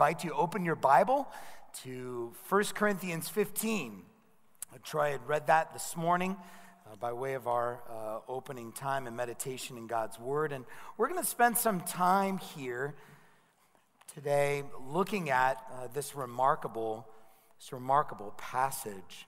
invite you open your Bible to 1 Corinthians 15. Troy had read that this morning uh, by way of our uh, opening time and meditation in God's Word. And we're going to spend some time here today looking at uh, this remarkable, this remarkable passage.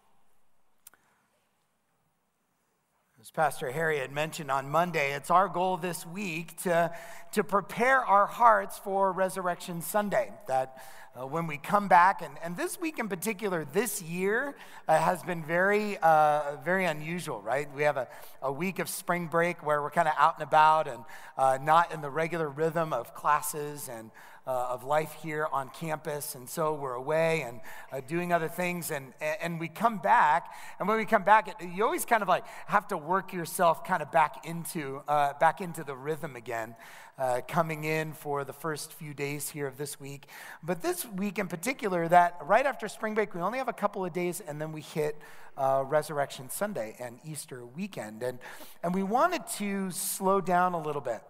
As Pastor Harry had mentioned on Monday, it's our goal this week to, to prepare our hearts for Resurrection Sunday. That uh, when we come back, and, and this week in particular, this year uh, has been very, uh, very unusual, right? We have a, a week of spring break where we're kind of out and about and uh, not in the regular rhythm of classes and uh, of life here on campus. And so we're away and uh, doing other things. And, and we come back. And when we come back, you always kind of like have to work yourself kind of back into, uh, back into the rhythm again. Uh, coming in for the first few days here of this week. But this week in particular, that right after spring break, we only have a couple of days and then we hit uh, Resurrection Sunday and Easter weekend. And, and we wanted to slow down a little bit.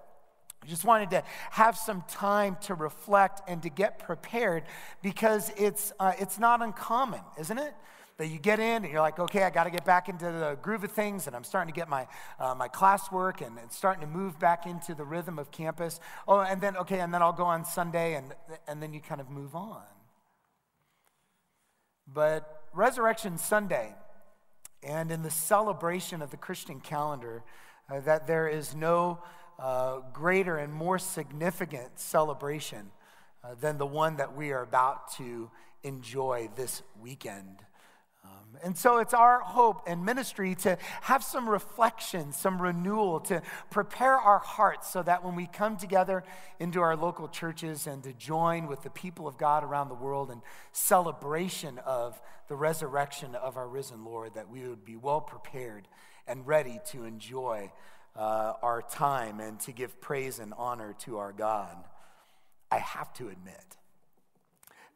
I just wanted to have some time to reflect and to get prepared because it's, uh, it's not uncommon, isn't it? That you get in and you're like, okay, I got to get back into the groove of things, and I'm starting to get my, uh, my classwork and, and starting to move back into the rhythm of campus. Oh, and then, okay, and then I'll go on Sunday, and, and then you kind of move on. But Resurrection Sunday, and in the celebration of the Christian calendar, uh, that there is no greater and more significant celebration uh, than the one that we are about to enjoy this weekend. Um, and so it's our hope and ministry to have some reflection, some renewal, to prepare our hearts so that when we come together into our local churches and to join with the people of God around the world in celebration of the resurrection of our risen Lord, that we would be well prepared and ready to enjoy uh, our time and to give praise and honor to our God, I have to admit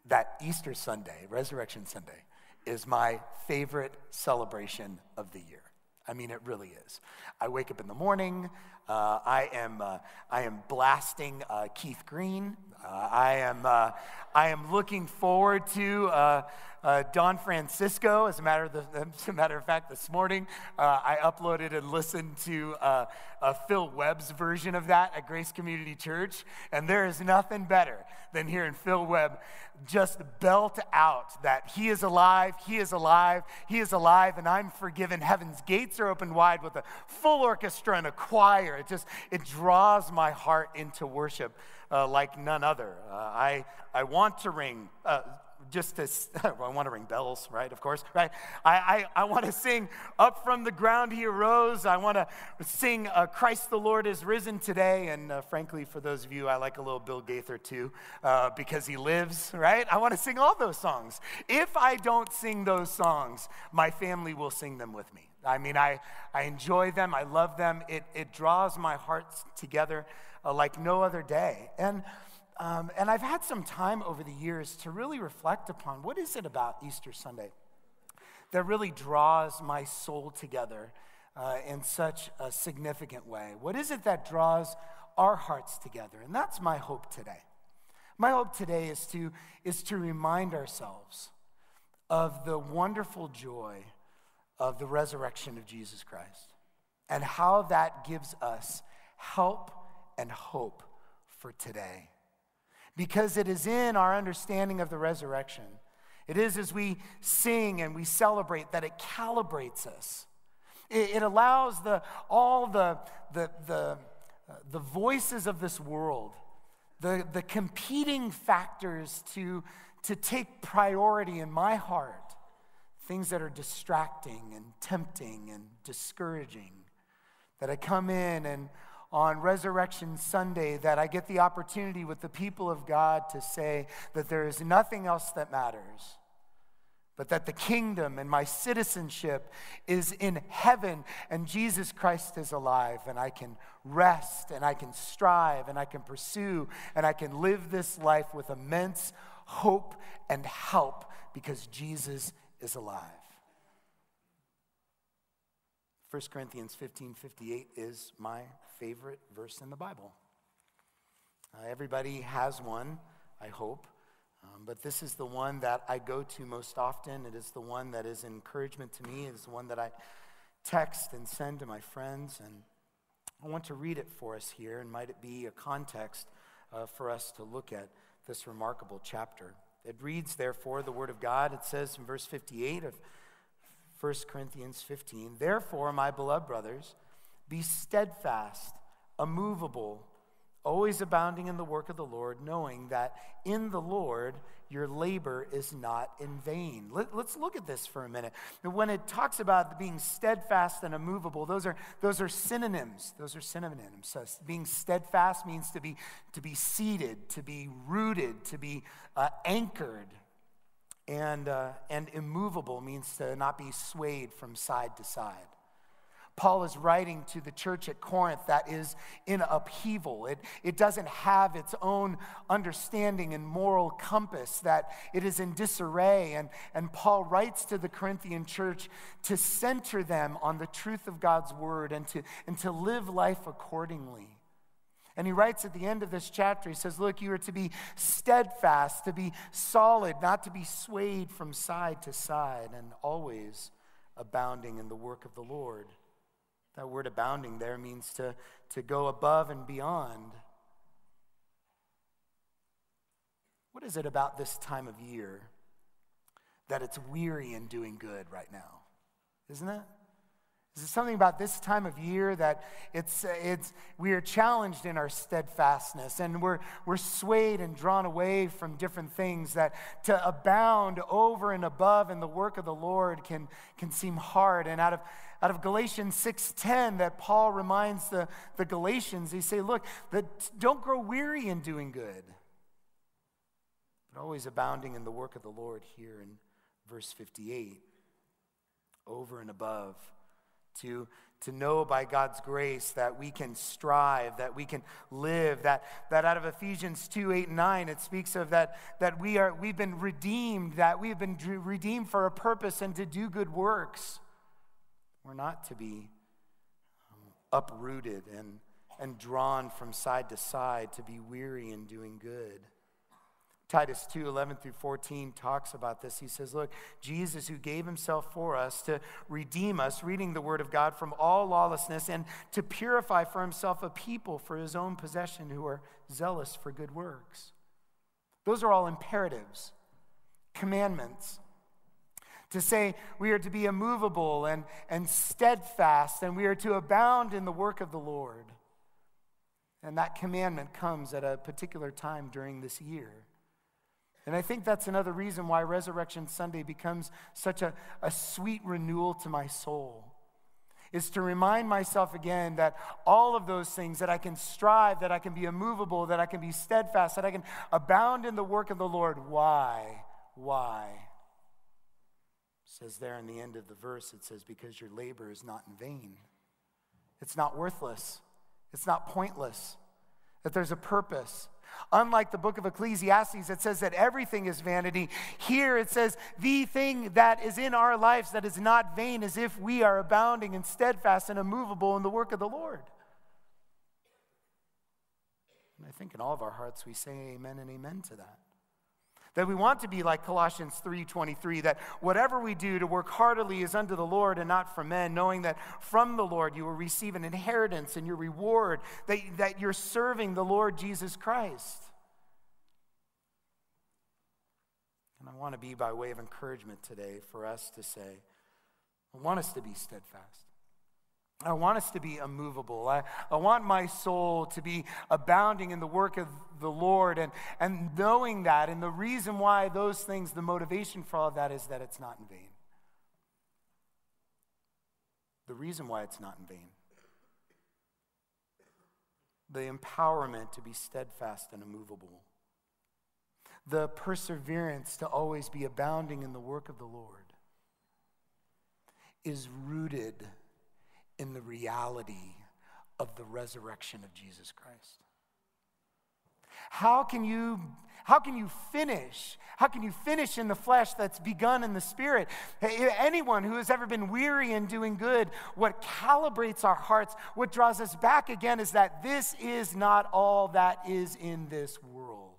that Easter Sunday, Resurrection Sunday, is my favorite celebration of the year. I mean, it really is. I wake up in the morning. Uh, I am uh, I am blasting uh, Keith Green. Uh, I am uh, I am looking forward to uh, Don Francisco. As a matter of, the, as a matter of fact, this morning I uploaded and listened to Phil Webb's version of that at Grace Community Church, and there is nothing better than hearing Phil Webb just belt out that He is alive, He is alive, He is alive, and I'm forgiven. Heaven's gates are open wide with a full orchestra and a choir. It just it draws my heart into worship. Uh, like none other. Uh, I, I want to ring uh, just to, I want to ring bells, right? Of course, right? I, I, I want to sing Up from the ground he arose. I want to sing uh, Christ the Lord is risen today. And uh, frankly, for those of you, I like a little Bill Gaither too, uh, because he lives, right? I want to sing all those songs. If I don't sing those songs, my family will sing them with me. I mean, I, I enjoy them, I love them. It, it draws my hearts together uh, like no other day. And um, and I've had some time over the years to really reflect upon what is it about Easter Sunday that really draws my soul together uh, in such a significant way? What is it that draws our hearts together? And that's my hope today. My hope today is to, is to remind ourselves of the wonderful joy of the resurrection of Jesus Christ and how that gives us help and hope for today because it is in our understanding of the resurrection. It is as we sing and we celebrate that it calibrates us. It, it allows the, all the, the, the, uh, the voices of this world, the, the competing factors to, to take priority in my heart, things that are distracting and tempting and discouraging, that I come in and on Resurrection Sunday that I get the opportunity with the people of God to say that there is nothing else that matters, but that the kingdom and my citizenship is in heaven and Jesus Christ is alive, and I can rest and I can strive and I can pursue and I can live this life with immense hope and help because Jesus is alive. 1 Corinthians 15 58 is my favorite verse in the Bible. Uh, everybody has one, I hope. Um, but this is the one that I go to most often. It is the one that is encouragement to me. It is the one that I text and send to my friends. And I want to read it for us here, and might it be a context uh, for us to look at this remarkable chapter. It reads, therefore, the Word of God. It says in verse 58 of 1 Corinthians 15, Therefore, my beloved brothers, be steadfast, immovable, always abounding in the work of the Lord, knowing that in the Lord your labor is not in vain. Let, us look at this for a minute. When it talks about being steadfast and immovable, those are, those are synonyms. Those are synonyms. So being steadfast means to be, to be seated, to be rooted, to be uh, anchored. And, uh, and immovable means to not be swayed from side to side. Paul is writing to the church at Corinth that is in upheaval. It, it doesn't have its own understanding and moral compass, that it is in disarray. And, and Paul writes to the Corinthian church to center them on the truth of God's word and to, and to live life accordingly. And he writes at the end of this chapter, he says, Look, you are to be steadfast, to be solid, not to be swayed from side to side, and always abounding in the work of the Lord. That word abounding there means to, to go above and beyond. What is it about this time of year that it's weary in doing good right now? Isn't it? Is it something about this time of year that it's, it's, we are challenged in our steadfastness and we're, we're swayed and drawn away from different things that to abound over and above in the work of the Lord can, can seem hard. And out of, out of Galatians 6.10 that Paul reminds the, the Galatians, he say, look, that don't grow weary in doing good, but always abounding in the work of the Lord here in verse 58, over and above to, to know by God's grace that we can strive, that we can live, that, that out of Ephesians 2 8 and 9, it speaks of that, that we are, we've been redeemed, that we've been redeemed for a purpose and to do good works. We're not to be uprooted and, and drawn from side to side to be weary in doing good. Titus 2 11 through 14 talks about this. He says, Look, Jesus, who gave himself for us to redeem us, reading the word of God from all lawlessness, and to purify for himself a people for his own possession who are zealous for good works. Those are all imperatives, commandments. To say we are to be immovable and, and steadfast, and we are to abound in the work of the Lord. And that commandment comes at a particular time during this year. And I think that's another reason why Resurrection Sunday becomes such a, a sweet renewal to my soul. Is to remind myself again that all of those things, that I can strive, that I can be immovable, that I can be steadfast, that I can abound in the work of the Lord. Why? Why? It says there in the end of the verse, it says, because your labor is not in vain. It's not worthless. It's not pointless. That there's a purpose Unlike the book of Ecclesiastes, it says that everything is vanity. Here it says, the thing that is in our lives that is not vain is if we are abounding and steadfast and immovable in the work of the Lord. And I think in all of our hearts we say amen and amen to that. That we want to be like Colossians 3:23 that whatever we do to work heartily is unto the Lord and not for men, knowing that from the Lord you will receive an inheritance and your reward, that, that you're serving the Lord Jesus Christ. And I want to be by way of encouragement today for us to say, I want us to be steadfast. I want us to be immovable. I, I want my soul to be abounding in the work of the Lord and, and knowing that. And the reason why those things, the motivation for all of that is that it's not in vain. The reason why it's not in vain. The empowerment to be steadfast and immovable. The perseverance to always be abounding in the work of the Lord is rooted in the reality of the resurrection of Jesus Christ. How can you how can you finish? How can you finish in the flesh that's begun in the spirit? Anyone who has ever been weary in doing good, what calibrates our hearts, what draws us back again is that this is not all that is in this world.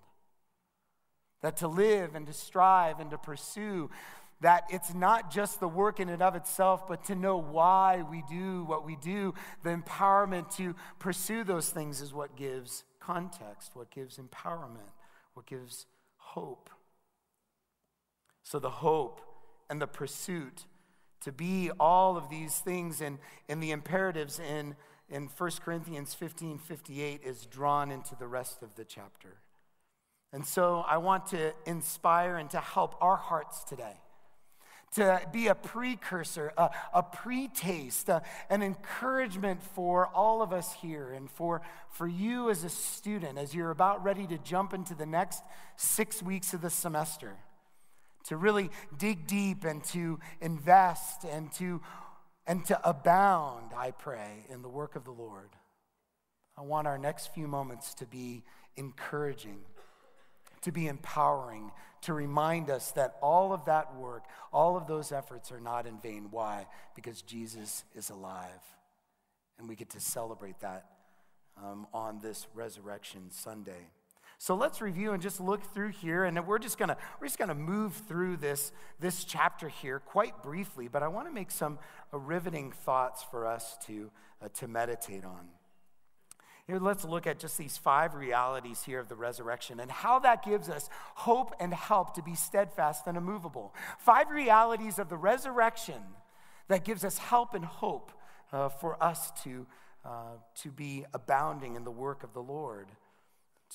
That to live and to strive and to pursue, that it's not just the work in and of itself, but to know why we do what we do. The empowerment to pursue those things is what gives context, what gives empowerment, what gives hope. So the hope and the pursuit to be all of these things and, and the imperatives in, in 1 Corinthians 15 58 is drawn into the rest of the chapter. And so I want to inspire and to help our hearts today to be a precursor, a, a pre-taste, a, an encouragement for all of us here and for, for you as a student as you're about ready to jump into the next six weeks of the semester. To really dig deep and to invest and to, and to abound, I pray, in the work of the Lord. I want our next few moments to be encouraging to be empowering, to remind us that all of that work, all of those efforts are not in vain. Why? Because Jesus is alive. And we get to celebrate that um, on this Resurrection Sunday. So let's review and just look through here, and we're just gonna we're just gonna move through this this chapter here quite briefly. But I want to make some uh, riveting thoughts for us to uh, to meditate on. Here, let's look at just these five realities here of the resurrection and how that gives us hope and help to be steadfast and immovable. Five realities of the resurrection that gives us help and hope uh, for us to, uh, to be abounding in the work of the Lord,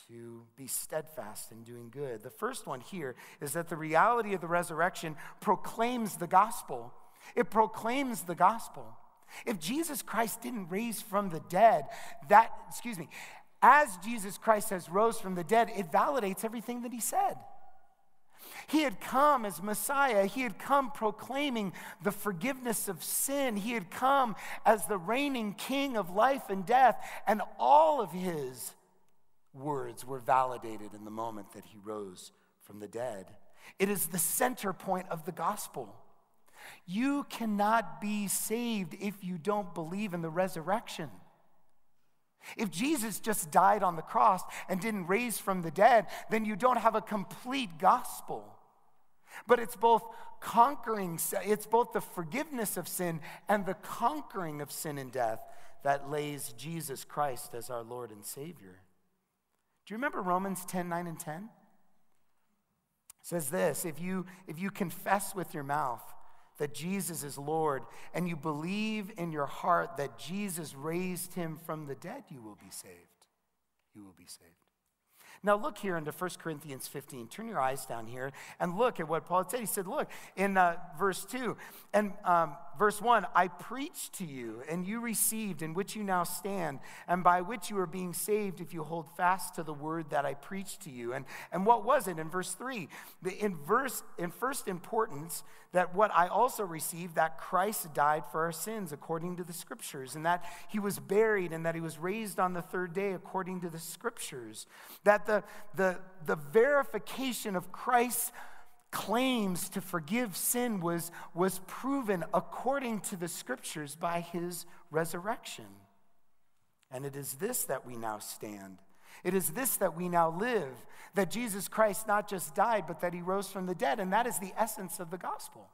to be steadfast in doing good. The first one here is that the reality of the resurrection proclaims the gospel. It proclaims the gospel. If Jesus Christ didn't raise from the dead, that, excuse me, as Jesus Christ has rose from the dead, it validates everything that he said. He had come as Messiah. He had come proclaiming the forgiveness of sin. He had come as the reigning king of life and death. And all of his words were validated in the moment that he rose from the dead. It is the center point of the gospel. You cannot be saved if you don't believe in the resurrection. If Jesus just died on the cross and didn't raise from the dead, then you don't have a complete gospel. But it's both conquering, it's both the forgiveness of sin and the conquering of sin and death that lays Jesus Christ as our Lord and Savior. Do you remember Romans 10 9 and 10? It says this if you, if you confess with your mouth that Jesus is Lord and you believe in your heart that Jesus raised him from the dead, you will be saved. You will be saved. Now, look here into 1 Corinthians 15. Turn your eyes down here and look at what Paul said. He said, Look, in uh, verse 2 and um, verse 1 I preached to you, and you received, in which you now stand, and by which you are being saved if you hold fast to the word that I preached to you. And, and what was it in verse 3? The, in, verse, in first importance, that what I also received, that Christ died for our sins according to the scriptures, and that he was buried, and that he was raised on the third day according to the scriptures. That the, the, the verification of Christ's claims to forgive sin was, was proven according to the scriptures by his resurrection. And it is this that we now stand. It is this that we now live that Jesus Christ not just died, but that he rose from the dead. And that is the essence of the gospel.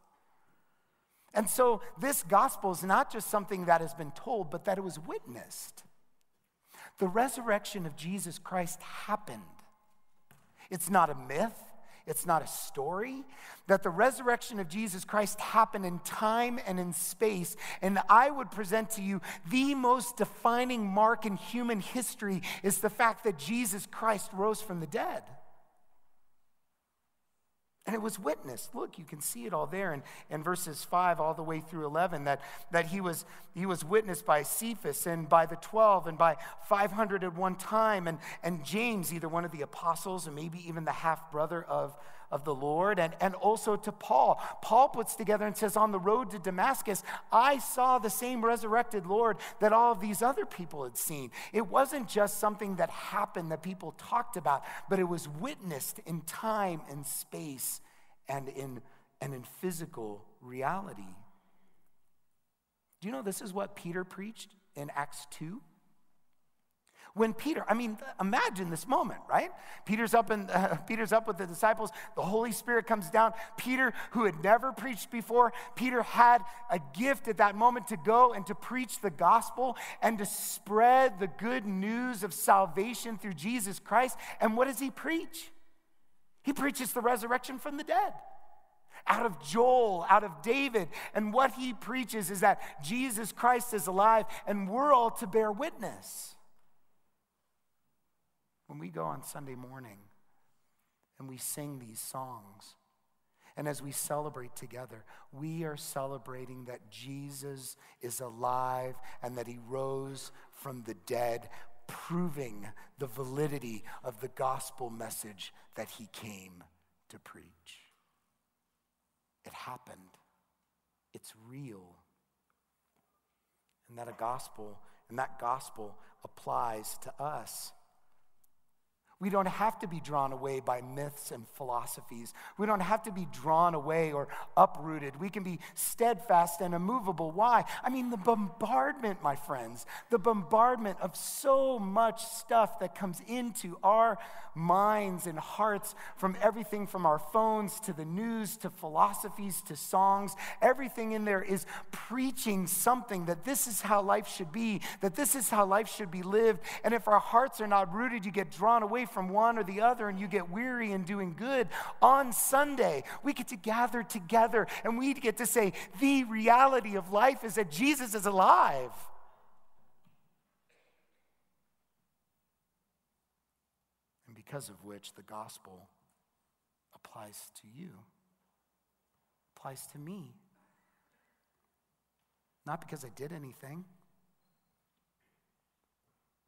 And so this gospel is not just something that has been told, but that it was witnessed. The resurrection of Jesus Christ happened. It's not a myth. It's not a story. That the resurrection of Jesus Christ happened in time and in space. And I would present to you the most defining mark in human history is the fact that Jesus Christ rose from the dead. And it was witnessed. Look, you can see it all there in, in verses 5 all the way through 11 that, that he, was, he was witnessed by Cephas and by the 12 and by 500 at one time, and, and James, either one of the apostles and maybe even the half brother of, of the Lord, and, and also to Paul. Paul puts together and says, On the road to Damascus, I saw the same resurrected Lord that all of these other people had seen. It wasn't just something that happened that people talked about, but it was witnessed in time and space and in, and in physical reality. Do you know this is what Peter preached in Acts 2? When Peter, I mean, imagine this moment, right? Peter's up in, uh, Peter's up with the disciples. The Holy Spirit comes down. Peter, who had never preached before, Peter had a gift at that moment to go and to preach the gospel and to spread the good news of salvation through Jesus Christ. And what does he preach? He preaches the resurrection from the dead out of Joel, out of David. And what he preaches is that Jesus Christ is alive and we're all to bear witness. When we go on Sunday morning and we sing these songs, and as we celebrate together, we are celebrating that Jesus is alive and that he rose from the dead, proving the validity of the gospel message that he came to preach. It happened, it's real. And that a gospel, and that gospel applies to us. We don't have to be drawn away by myths and philosophies. We don't have to be drawn away or uprooted. We can be steadfast and immovable. Why? I mean, the bombardment, my friends, the bombardment of so much stuff that comes into our minds and hearts from everything from our phones to the news to philosophies to songs. Everything in there is preaching something that this is how life should be, that this is how life should be lived. And if our hearts are not rooted, you get drawn away from one or the other and you get weary in doing good, on Sunday, we get to gather together and we get to say, the reality of life is that Jesus is alive. And because of which the gospel applies to you, applies to me. Not because I did anything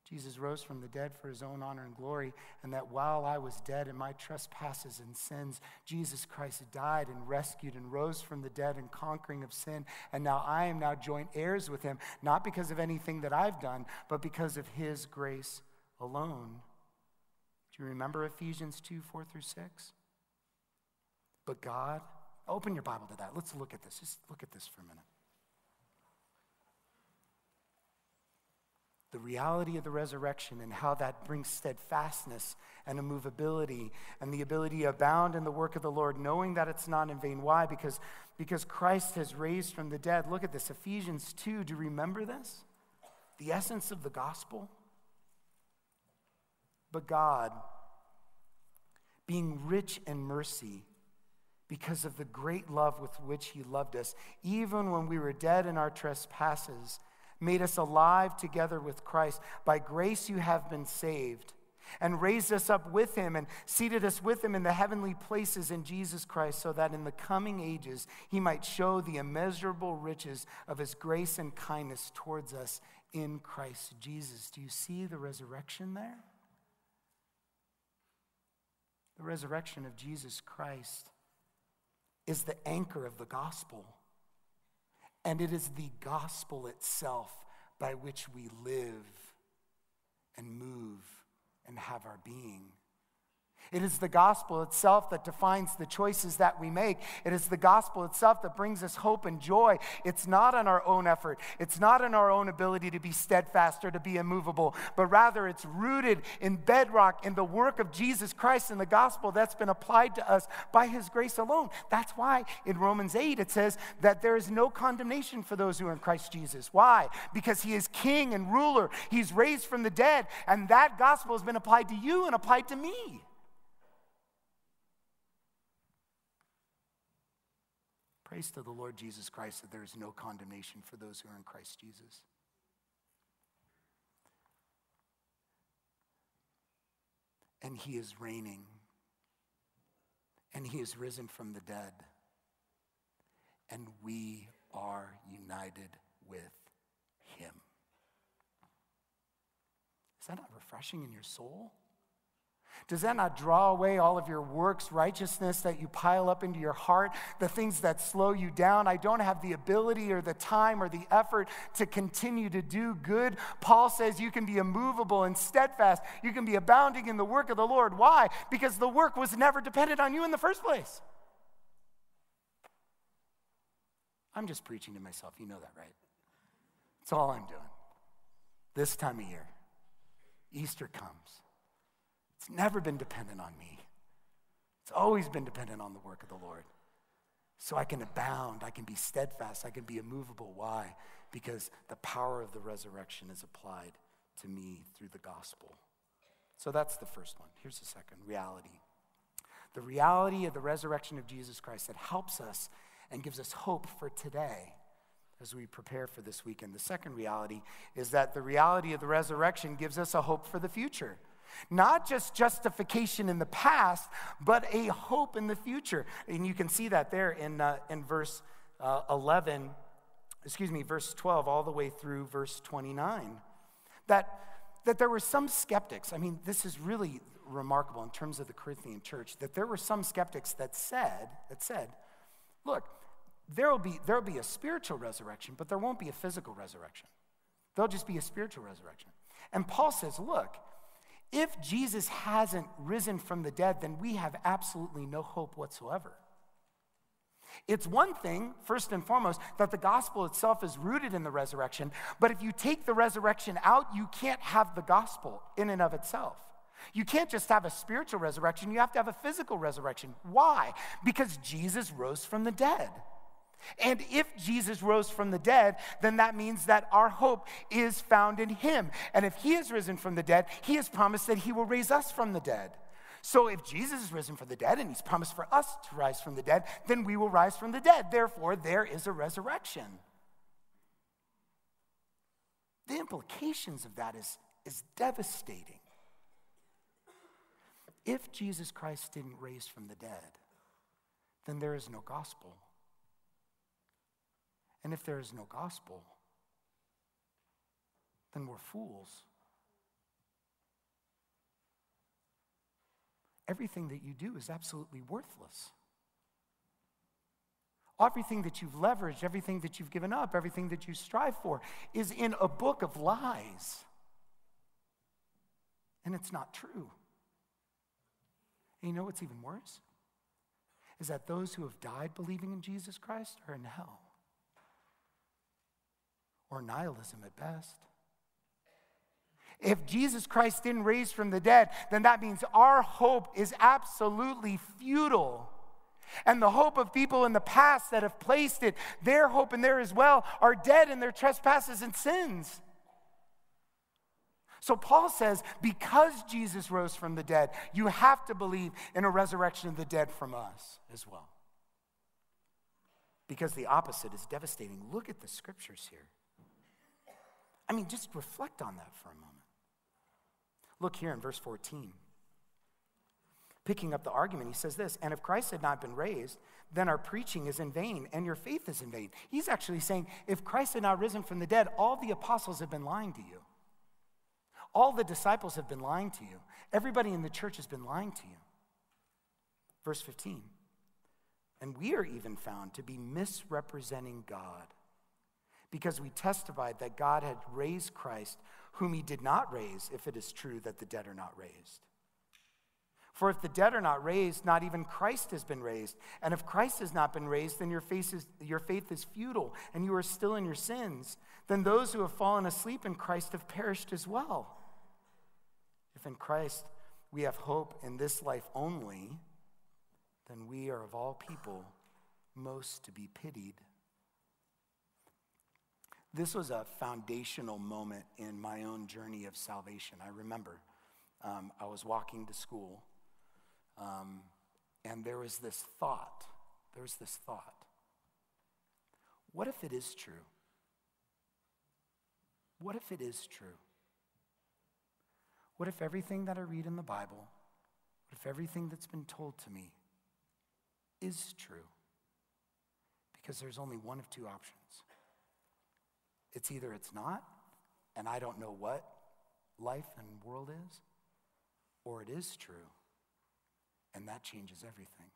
Jesus rose from the dead for his own honor and glory, and that while I was dead in my trespasses and sins, Jesus Christ died and rescued and rose from the dead in conquering of sin. And now I am now joint heirs with him, not because of anything that I've done, but because of his grace alone. Do you remember Ephesians 2 4 through 6? But God, open your Bible to that. Let's look at this. Just look at this for a minute. The reality of the resurrection and how that brings steadfastness and immovability and the ability to abound in the work of the Lord, knowing that it's not in vain. Why? Because, because Christ has raised from the dead. Look at this Ephesians 2. Do you remember this? The essence of the gospel. But God, being rich in mercy, because of the great love with which He loved us, even when we were dead in our trespasses, made us alive together with Christ. By grace you have been saved, and raised us up with him, and seated us with him in the heavenly places in Jesus Christ, so that in the coming ages he might show the immeasurable riches of his grace and kindness towards us in Christ Jesus. Do you see the resurrection there? The resurrection of Jesus Christ is the anchor of the gospel. And it is the gospel itself by which we live and move and have our being. It is the gospel itself that defines the choices that we make. It is the gospel itself that brings us hope and joy. It's not on our own effort, it's not in our own ability to be steadfast or to be immovable, but rather it's rooted in bedrock in the work of Jesus Christ and the gospel that's been applied to us by his grace alone. That's why in Romans 8 it says that there is no condemnation for those who are in Christ Jesus. Why? Because he is king and ruler, he's raised from the dead, and that gospel has been applied to you and applied to me. Praise to the Lord Jesus Christ that there is no condemnation for those who are in Christ Jesus. And he is reigning, and he is risen from the dead, and we are united with him. Is that not refreshing in your soul? Does that not draw away all of your works, righteousness that you pile up into your heart, the things that slow you down? I don't have the ability or the time or the effort to continue to do good. Paul says you can be immovable and steadfast. You can be abounding in the work of the Lord. Why? Because the work was never dependent on you in the first place. I'm just preaching to myself. You know that, right? That's all I'm doing this time of year. Easter comes. Never been dependent on me, it's always been dependent on the work of the Lord. So I can abound, I can be steadfast, I can be immovable. Why? Because the power of the resurrection is applied to me through the gospel. So that's the first one. Here's the second reality the reality of the resurrection of Jesus Christ that helps us and gives us hope for today as we prepare for this weekend. The second reality is that the reality of the resurrection gives us a hope for the future. Not just justification in the past, but a hope in the future. And you can see that there in, uh, in verse uh, 11, excuse me, verse 12, all the way through verse 29. That, that there were some skeptics. I mean, this is really remarkable in terms of the Corinthian church, that there were some skeptics that said, that said, look, there'll be, there'll be a spiritual resurrection, but there won't be a physical resurrection. There'll just be a spiritual resurrection. And Paul says, look, if Jesus hasn't risen from the dead, then we have absolutely no hope whatsoever. It's one thing, first and foremost, that the gospel itself is rooted in the resurrection, but if you take the resurrection out, you can't have the gospel in and of itself. You can't just have a spiritual resurrection, you have to have a physical resurrection. Why? Because Jesus rose from the dead. And if Jesus rose from the dead, then that means that our hope is found in him. And if he has risen from the dead, he has promised that he will raise us from the dead. So if Jesus is risen from the dead and he's promised for us to rise from the dead, then we will rise from the dead. Therefore, there is a resurrection. The implications of that is, is devastating. If Jesus Christ didn't raise from the dead, then there is no gospel. And if there is no gospel, then we're fools. Everything that you do is absolutely worthless. Everything that you've leveraged, everything that you've given up, everything that you strive for is in a book of lies. And it's not true. And you know what's even worse? Is that those who have died believing in Jesus Christ are in hell or nihilism at best. If Jesus Christ didn't raise from the dead, then that means our hope is absolutely futile. And the hope of people in the past that have placed it, their hope in there as well, are dead in their trespasses and sins. So Paul says, because Jesus rose from the dead, you have to believe in a resurrection of the dead from us as well. Because the opposite is devastating. Look at the scriptures here. I mean, just reflect on that for a moment. Look here in verse 14. Picking up the argument, he says this And if Christ had not been raised, then our preaching is in vain and your faith is in vain. He's actually saying, if Christ had not risen from the dead, all the apostles have been lying to you. All the disciples have been lying to you. Everybody in the church has been lying to you. Verse 15. And we are even found to be misrepresenting God because we testified that God had raised Christ, whom he did not raise, if it is true that the dead are not raised. For if the dead are not raised, not even Christ has been raised. And if Christ has not been raised, then your is, your faith is futile, and you are still in your sins. Then those who have fallen asleep in Christ have perished as well. If in Christ we have hope in this life only, then we are of all people most to be pitied. This was a foundational moment in my own journey of salvation. I remember um, I was walking to school, um, and there was this thought. There was this thought. What if it is true? What if it is true? What if everything that I read in the Bible, what if everything that's been told to me is true? Because there's only one of two options. It's either it's not, and I don't know what life and world is, or it is true, and that changes everything.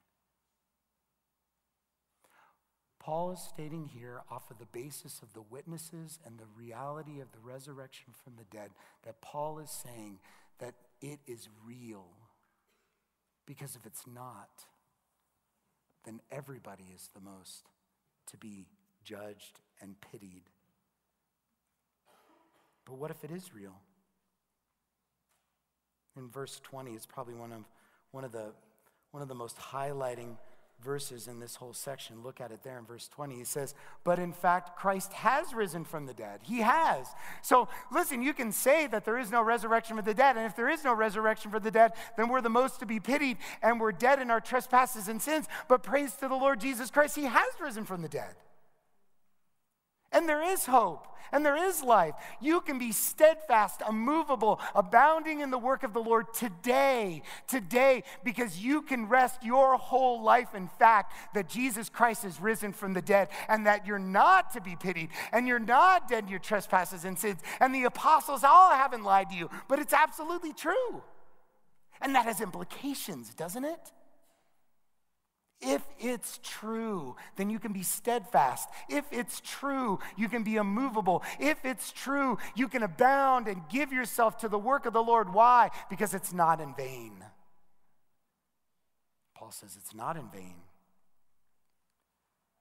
Paul is stating here, off of the basis of the witnesses and the reality of the resurrection from the dead, that Paul is saying that it is real. Because if it's not, then everybody is the most to be judged and pitied but what if it is real? In verse 20, it's probably one of, one of, the, one of the most highlighting verses in this whole section. Look at it there in verse 20. He says, But in fact, Christ has risen from the dead. He has. So listen, you can say that there is no resurrection for the dead. And if there is no resurrection for the dead, then we're the most to be pitied and we're dead in our trespasses and sins. But praise to the Lord Jesus Christ, He has risen from the dead. And there is hope and there is life. You can be steadfast, immovable, abounding in the work of the Lord today, today, because you can rest your whole life in fact that Jesus Christ is risen from the dead and that you're not to be pitied and you're not dead in your trespasses and sins. And the apostles all haven't lied to you, but it's absolutely true. And that has implications, doesn't it? If it's true, then you can be steadfast. If it's true, you can be immovable. If it's true, you can abound and give yourself to the work of the Lord. Why? Because it's not in vain. Paul says it's not in vain.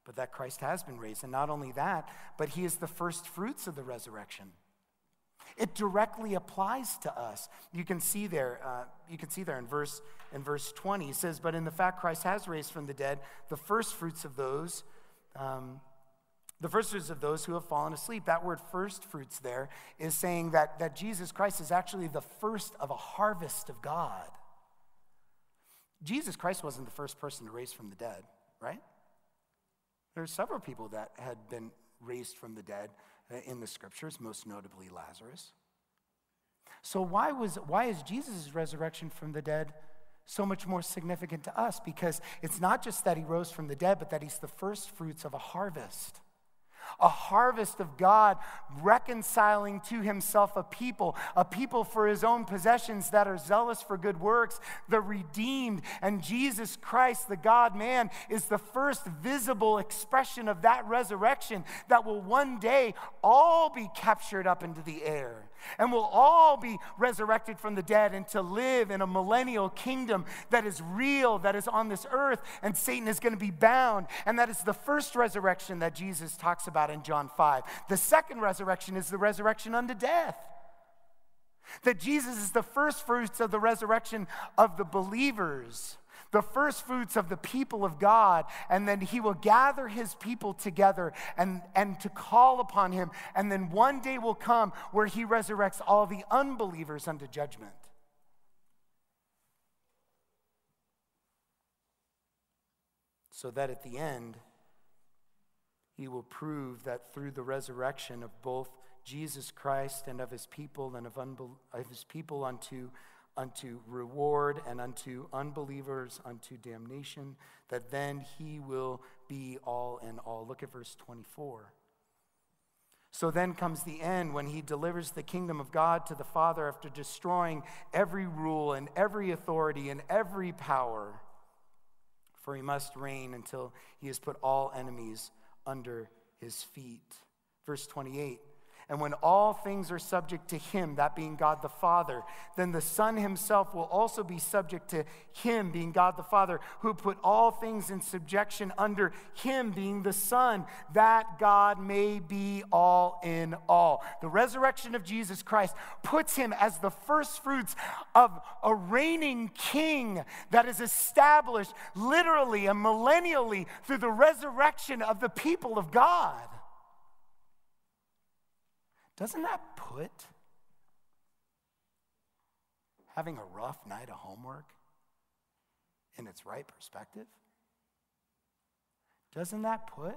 But that Christ has been raised. And not only that, but he is the first fruits of the resurrection. It directly applies to us. You can see there, uh, you can see there in verse, in verse 20, he says, But in the fact Christ has raised from the dead the first fruits of those, um, the first fruits of those who have fallen asleep. That word first fruits there is saying that, that Jesus Christ is actually the first of a harvest of God. Jesus Christ wasn't the first person to raise from the dead, right? There are several people that had been raised from the dead Uh, in the scriptures, most notably Lazarus. So, why, was, why is Jesus' resurrection from the dead so much more significant to us? Because it's not just that he rose from the dead, but that he's the first fruits of a harvest a harvest of God reconciling to himself a people, a people for his own possessions that are zealous for good works, the redeemed. And Jesus Christ, the God man, is the first visible expression of that resurrection that will one day all be captured up into the air and we'll all be resurrected from the dead and to live in a millennial kingdom that is real, that is on this earth, and Satan is going to be bound. And that is the first resurrection that Jesus talks about in John 5. The second resurrection is the resurrection unto death. That Jesus is the first fruits of the resurrection of the believers the first fruits of the people of God, and then he will gather his people together and, and to call upon him. And then one day will come where he resurrects all the unbelievers unto judgment. So that at the end, he will prove that through the resurrection of both Jesus Christ and of his people and of, unbel- of his people unto unto reward and unto unbelievers unto damnation, that then he will be all in all. Look at verse 24. So then comes the end when he delivers the kingdom of God to the Father after destroying every rule and every authority and every power. For he must reign until he has put all enemies under his feet. Verse 28 and when all things are subject to him, that being God the Father, then the Son himself will also be subject to him, being God the Father, who put all things in subjection under him, being the Son, that God may be all in all. The resurrection of Jesus Christ puts him as the first fruits of a reigning king that is established literally and millennially through the resurrection of the people of God. Doesn't that put having a rough night of homework in its right perspective? Doesn't that put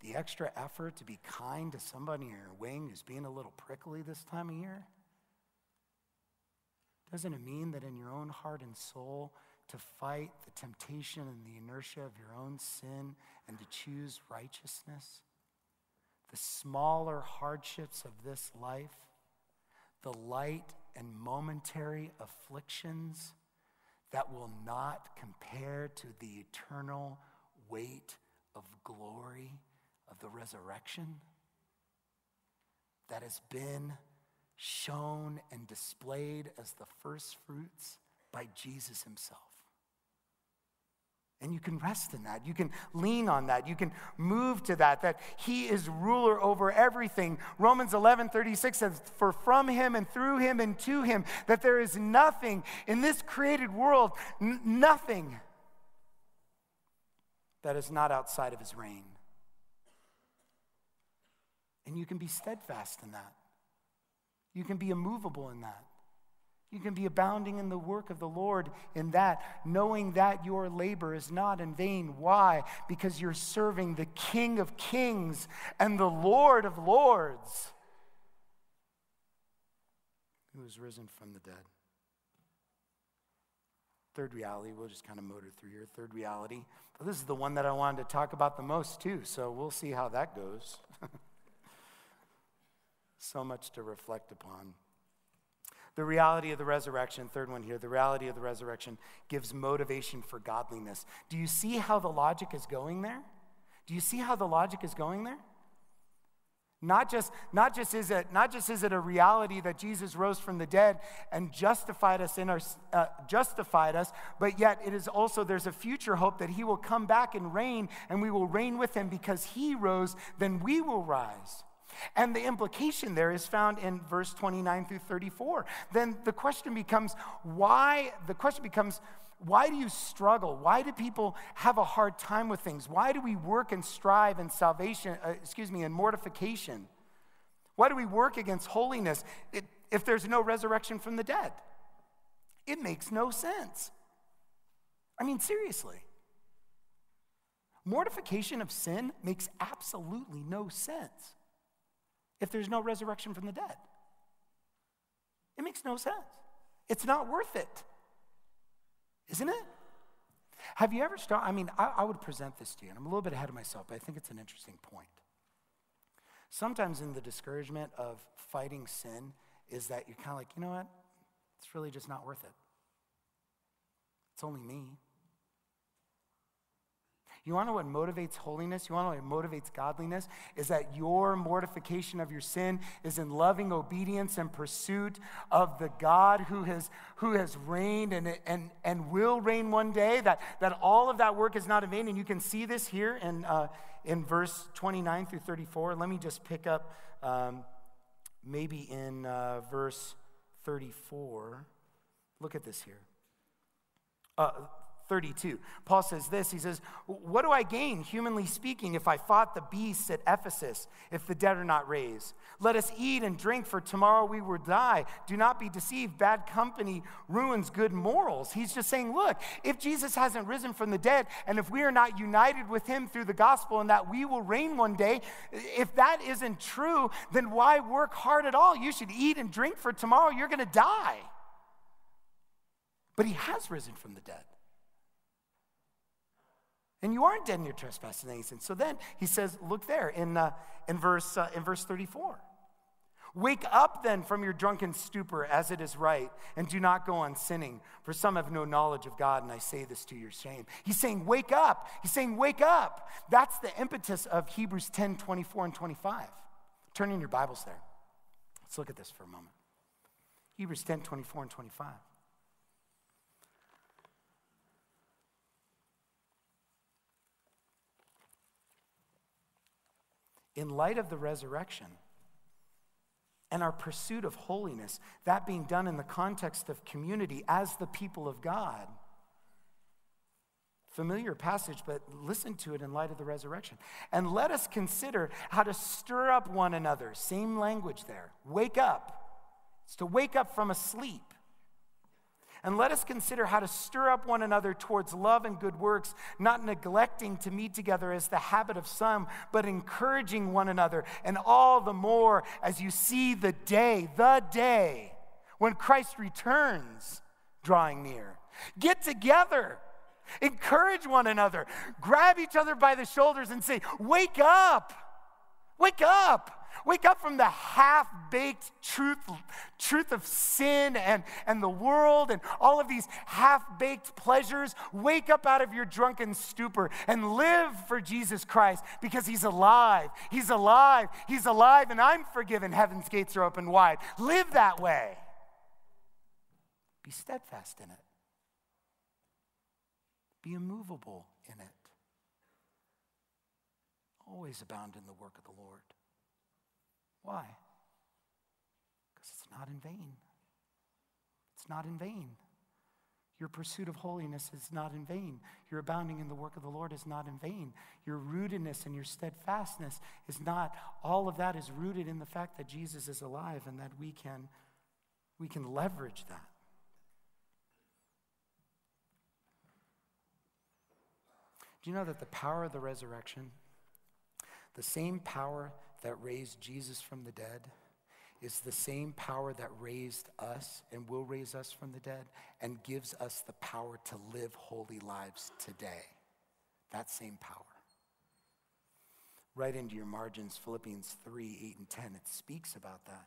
the extra effort to be kind to somebody in your wing who's being a little prickly this time of year? Doesn't it mean that in your own heart and soul to fight the temptation and the inertia of your own sin and to choose righteousness? The smaller hardships of this life, the light and momentary afflictions that will not compare to the eternal weight of glory of the resurrection that has been shown and displayed as the first fruits by Jesus himself. And you can rest in that. You can lean on that. You can move to that, that He is ruler over everything. Romans 11 36 says, For from Him and through Him and to Him, that there is nothing in this created world, n- nothing that is not outside of His reign. And you can be steadfast in that. You can be immovable in that. You can be abounding in the work of the Lord in that, knowing that your labor is not in vain. Why? Because you're serving the King of kings and the Lord of lords who is risen from the dead. Third reality, we'll just kind of motor through here. Third reality. This is the one that I wanted to talk about the most, too, so we'll see how that goes. so much to reflect upon. The reality of the resurrection, third one here, the reality of the resurrection gives motivation for godliness. Do you see how the logic is going there? Do you see how the logic is going there? Not just, not just is it not just is it a reality that Jesus rose from the dead and justified us in our uh, justified us, but yet it is also there's a future hope that He will come back and reign, and we will reign with Him because He rose. Then we will rise. And the implication there is found in verse 29 through 34. Then the question becomes why, the question becomes, why do you struggle? Why do people have a hard time with things? Why do we work and strive in salvation, uh, excuse me, in mortification? Why do we work against holiness if there's no resurrection from the dead? It makes no sense. I mean, seriously. Mortification of sin makes absolutely no sense if there's no resurrection from the dead? It makes no sense. It's not worth it, isn't it? Have you ever started? I mean, I, I, would present this to you, and I'm a little bit ahead of myself, but I think it's an interesting point. Sometimes in the discouragement of fighting sin is that you're kind of like, you know what? It's really just not worth it. It's only me. You want to know what motivates holiness? You want to know what motivates godliness? Is that your mortification of your sin is in loving obedience and pursuit of the God who has, who has reigned and, and, and will reign one day, that, that all of that work is not in vain. And you can see this here in, uh, in verse 29 through 34. Let me just pick up um, maybe in uh, verse 34. Look at this here. Uh, 32. Paul says this He says, What do I gain, humanly speaking, if I fought the beasts at Ephesus, if the dead are not raised? Let us eat and drink, for tomorrow we will die. Do not be deceived. Bad company ruins good morals. He's just saying, Look, if Jesus hasn't risen from the dead, and if we are not united with him through the gospel and that we will reign one day, if that isn't true, then why work hard at all? You should eat and drink, for tomorrow you're going to die. But he has risen from the dead. And you aren't dead in your trespasses and sins. So then he says, look there in, uh, in, verse, uh, in verse 34. Wake up then from your drunken stupor as it is right, and do not go on sinning, for some have no knowledge of God, and I say this to your shame. He's saying, Wake up. He's saying, Wake up. That's the impetus of Hebrews 10 24 and 25. Turn in your Bibles there. Let's look at this for a moment. Hebrews 10 24 and 25. In light of the resurrection and our pursuit of holiness, that being done in the context of community as the people of God. Familiar passage, but listen to it in light of the resurrection. And let us consider how to stir up one another. Same language there. Wake up. It's to wake up from a sleep. And let us consider how to stir up one another towards love and good works, not neglecting to meet together as the habit of some, but encouraging one another, and all the more as you see the day, the day when Christ returns drawing near. Get together. Encourage one another. Grab each other by the shoulders and say, Wake up! Wake up! Wake up from the half baked truth, truth of sin and, and the world and all of these half baked pleasures. Wake up out of your drunken stupor and live for Jesus Christ because He's alive. He's alive. He's alive, and I'm forgiven. Heaven's gates are open wide. Live that way. Be steadfast in it. Be immovable in it. Always abound in the work of the Lord. Why? Because it's not in vain. It's not in vain. Your pursuit of holiness is not in vain. Your abounding in the work of the Lord is not in vain. Your rootedness and your steadfastness is not, all of that is rooted in the fact that Jesus is alive and that we can, we can leverage that. Do you know that the power of the resurrection, the same power that raised Jesus from the dead, is the same power that raised us and will raise us from the dead and gives us the power to live holy lives today. That same power. Write into your margins, Philippians 3 8 and 10, it speaks about that.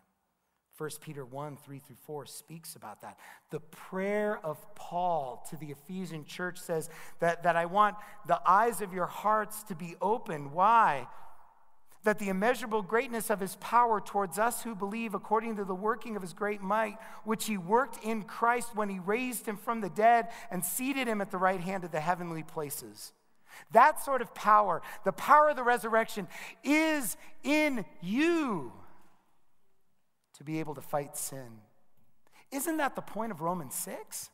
1 Peter 1 3 through 4 speaks about that. The prayer of Paul to the Ephesian church says that, that I want the eyes of your hearts to be open. Why? That the immeasurable greatness of his power towards us who believe, according to the working of his great might, which he worked in Christ when he raised him from the dead and seated him at the right hand of the heavenly places. That sort of power, the power of the resurrection, is in you to be able to fight sin. Isn't that the point of Romans 6?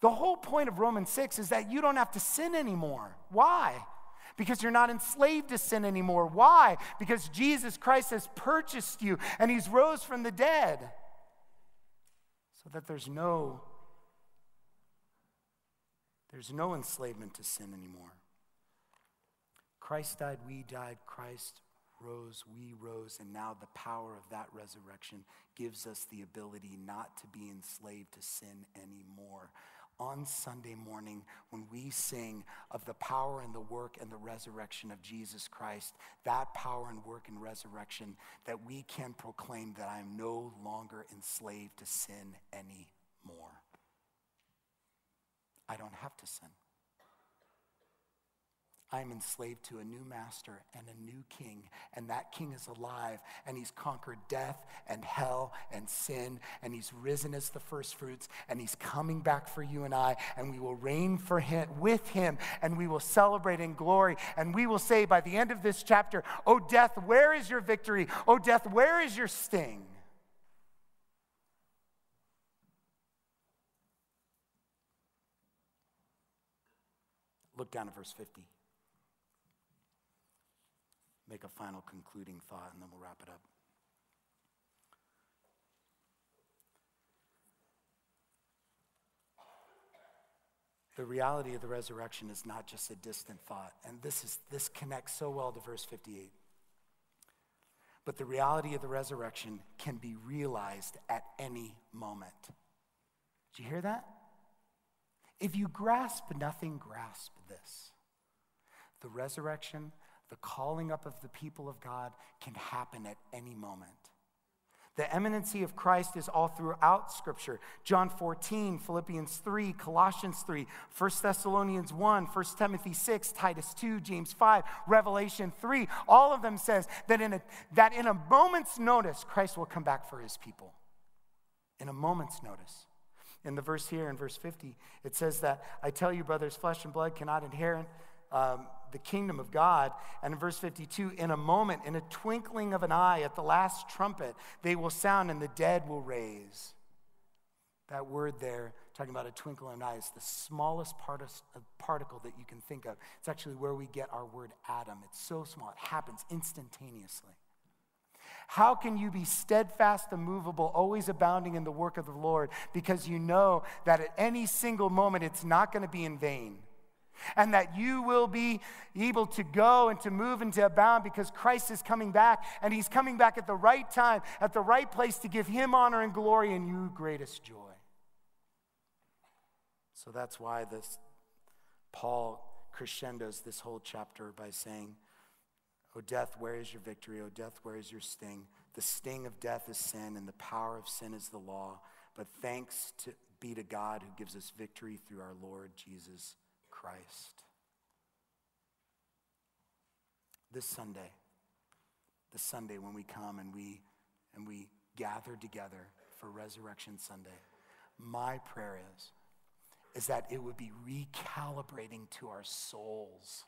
The whole point of Romans 6 is that you don't have to sin anymore. Why? Because you're not enslaved to sin anymore. Why? Because Jesus Christ has purchased you and he's rose from the dead. So that there's no there's no enslavement to sin anymore. Christ died, we died, Christ rose, we rose, and now the power of that resurrection gives us the ability not to be enslaved to sin anymore on Sunday morning when we sing of the power and the work and the resurrection of Jesus Christ, that power and work and resurrection, that we can proclaim that I am no longer enslaved to sin anymore. I don't have to sin. I am enslaved to a new master and a new king, and that king is alive, and he's conquered death and hell and sin, and he's risen as the first fruits, and he's coming back for you and I, and we will reign for him with him, and we will celebrate in glory, and we will say by the end of this chapter, "Oh death, where is your victory? Oh death, where is your sting?" Look down at verse 50 make a final concluding thought and then we'll wrap it up. The reality of the resurrection is not just a distant thought, and this, is, this connects so well to verse 58. But the reality of the resurrection can be realized at any moment. Did you hear that? If you grasp nothing, grasp this. The resurrection the calling up of the people of God can happen at any moment. The imminency of Christ is all throughout Scripture. John 14, Philippians 3, Colossians 3, 1 Thessalonians 1, 1 Timothy 6, Titus 2, James 5, Revelation 3. All of them says that in a, that in a moment's notice, Christ will come back for his people. In a moment's notice. In the verse here, in verse 50, it says that, I tell you, brothers, flesh and blood cannot inherit um, the kingdom of God. And in verse 52, in a moment, in a twinkling of an eye, at the last trumpet, they will sound and the dead will raise. That word there, talking about a twinkle of an eye, is the smallest part of, particle that you can think of. It's actually where we get our word atom. It's so small, it happens instantaneously. How can you be steadfast, immovable, always abounding in the work of the Lord? Because you know that at any single moment it's not going to be in vain and that you will be able to go and to move and to abound because Christ is coming back and he's coming back at the right time, at the right place to give him honor and glory and you greatest joy. So that's why this Paul crescendos this whole chapter by saying, O death, where is your victory? O death, where is your sting? The sting of death is sin, and the power of sin is the law. But thanks to, be to God who gives us victory through our Lord Jesus Christ. This Sunday, this Sunday when we come and we and we gather together for Resurrection Sunday, my prayer is is that it would be recalibrating to our souls.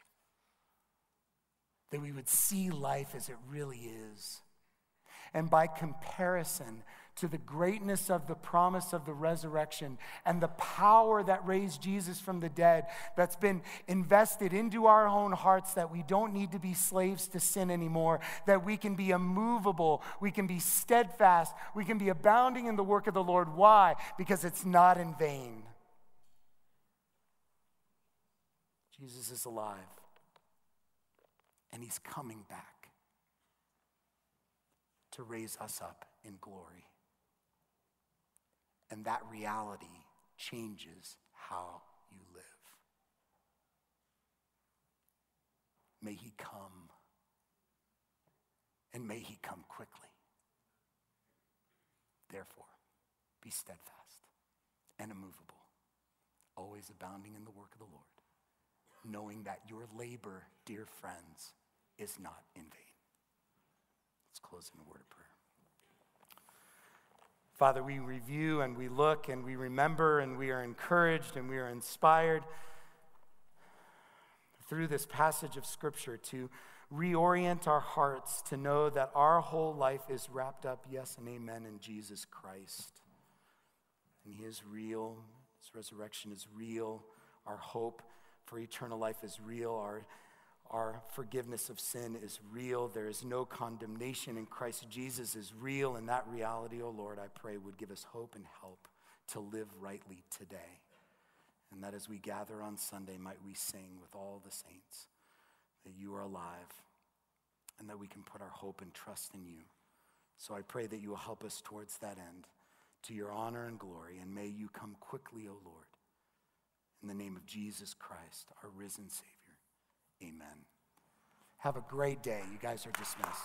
That we would see life as it really is. And by comparison, to the greatness of the promise of the resurrection and the power that raised Jesus from the dead that's been invested into our own hearts that we don't need to be slaves to sin anymore, that we can be immovable, we can be steadfast, we can be abounding in the work of the Lord. Why? Because it's not in vain. Jesus is alive and he's coming back to raise us up in glory. And that reality changes how you live. May he come, and may he come quickly. Therefore, be steadfast and immovable, always abounding in the work of the Lord, knowing that your labor, dear friends, is not in vain. Let's close in a word of prayer. Father, we review and we look and we remember and we are encouraged and we are inspired through this passage of Scripture to reorient our hearts to know that our whole life is wrapped up, yes and amen, in Jesus Christ. And He is real, His resurrection is real, our hope for eternal life is real, our our forgiveness of sin is real. There is no condemnation in Christ Jesus is real. And that reality, oh Lord, I pray would give us hope and help to live rightly today. And that as we gather on Sunday, might we sing with all the saints that you are alive and that we can put our hope and trust in you. So I pray that you will help us towards that end to your honor and glory. And may you come quickly, O Lord. In the name of Jesus Christ, our risen Savior. Amen. Have a great day. You guys are dismissed.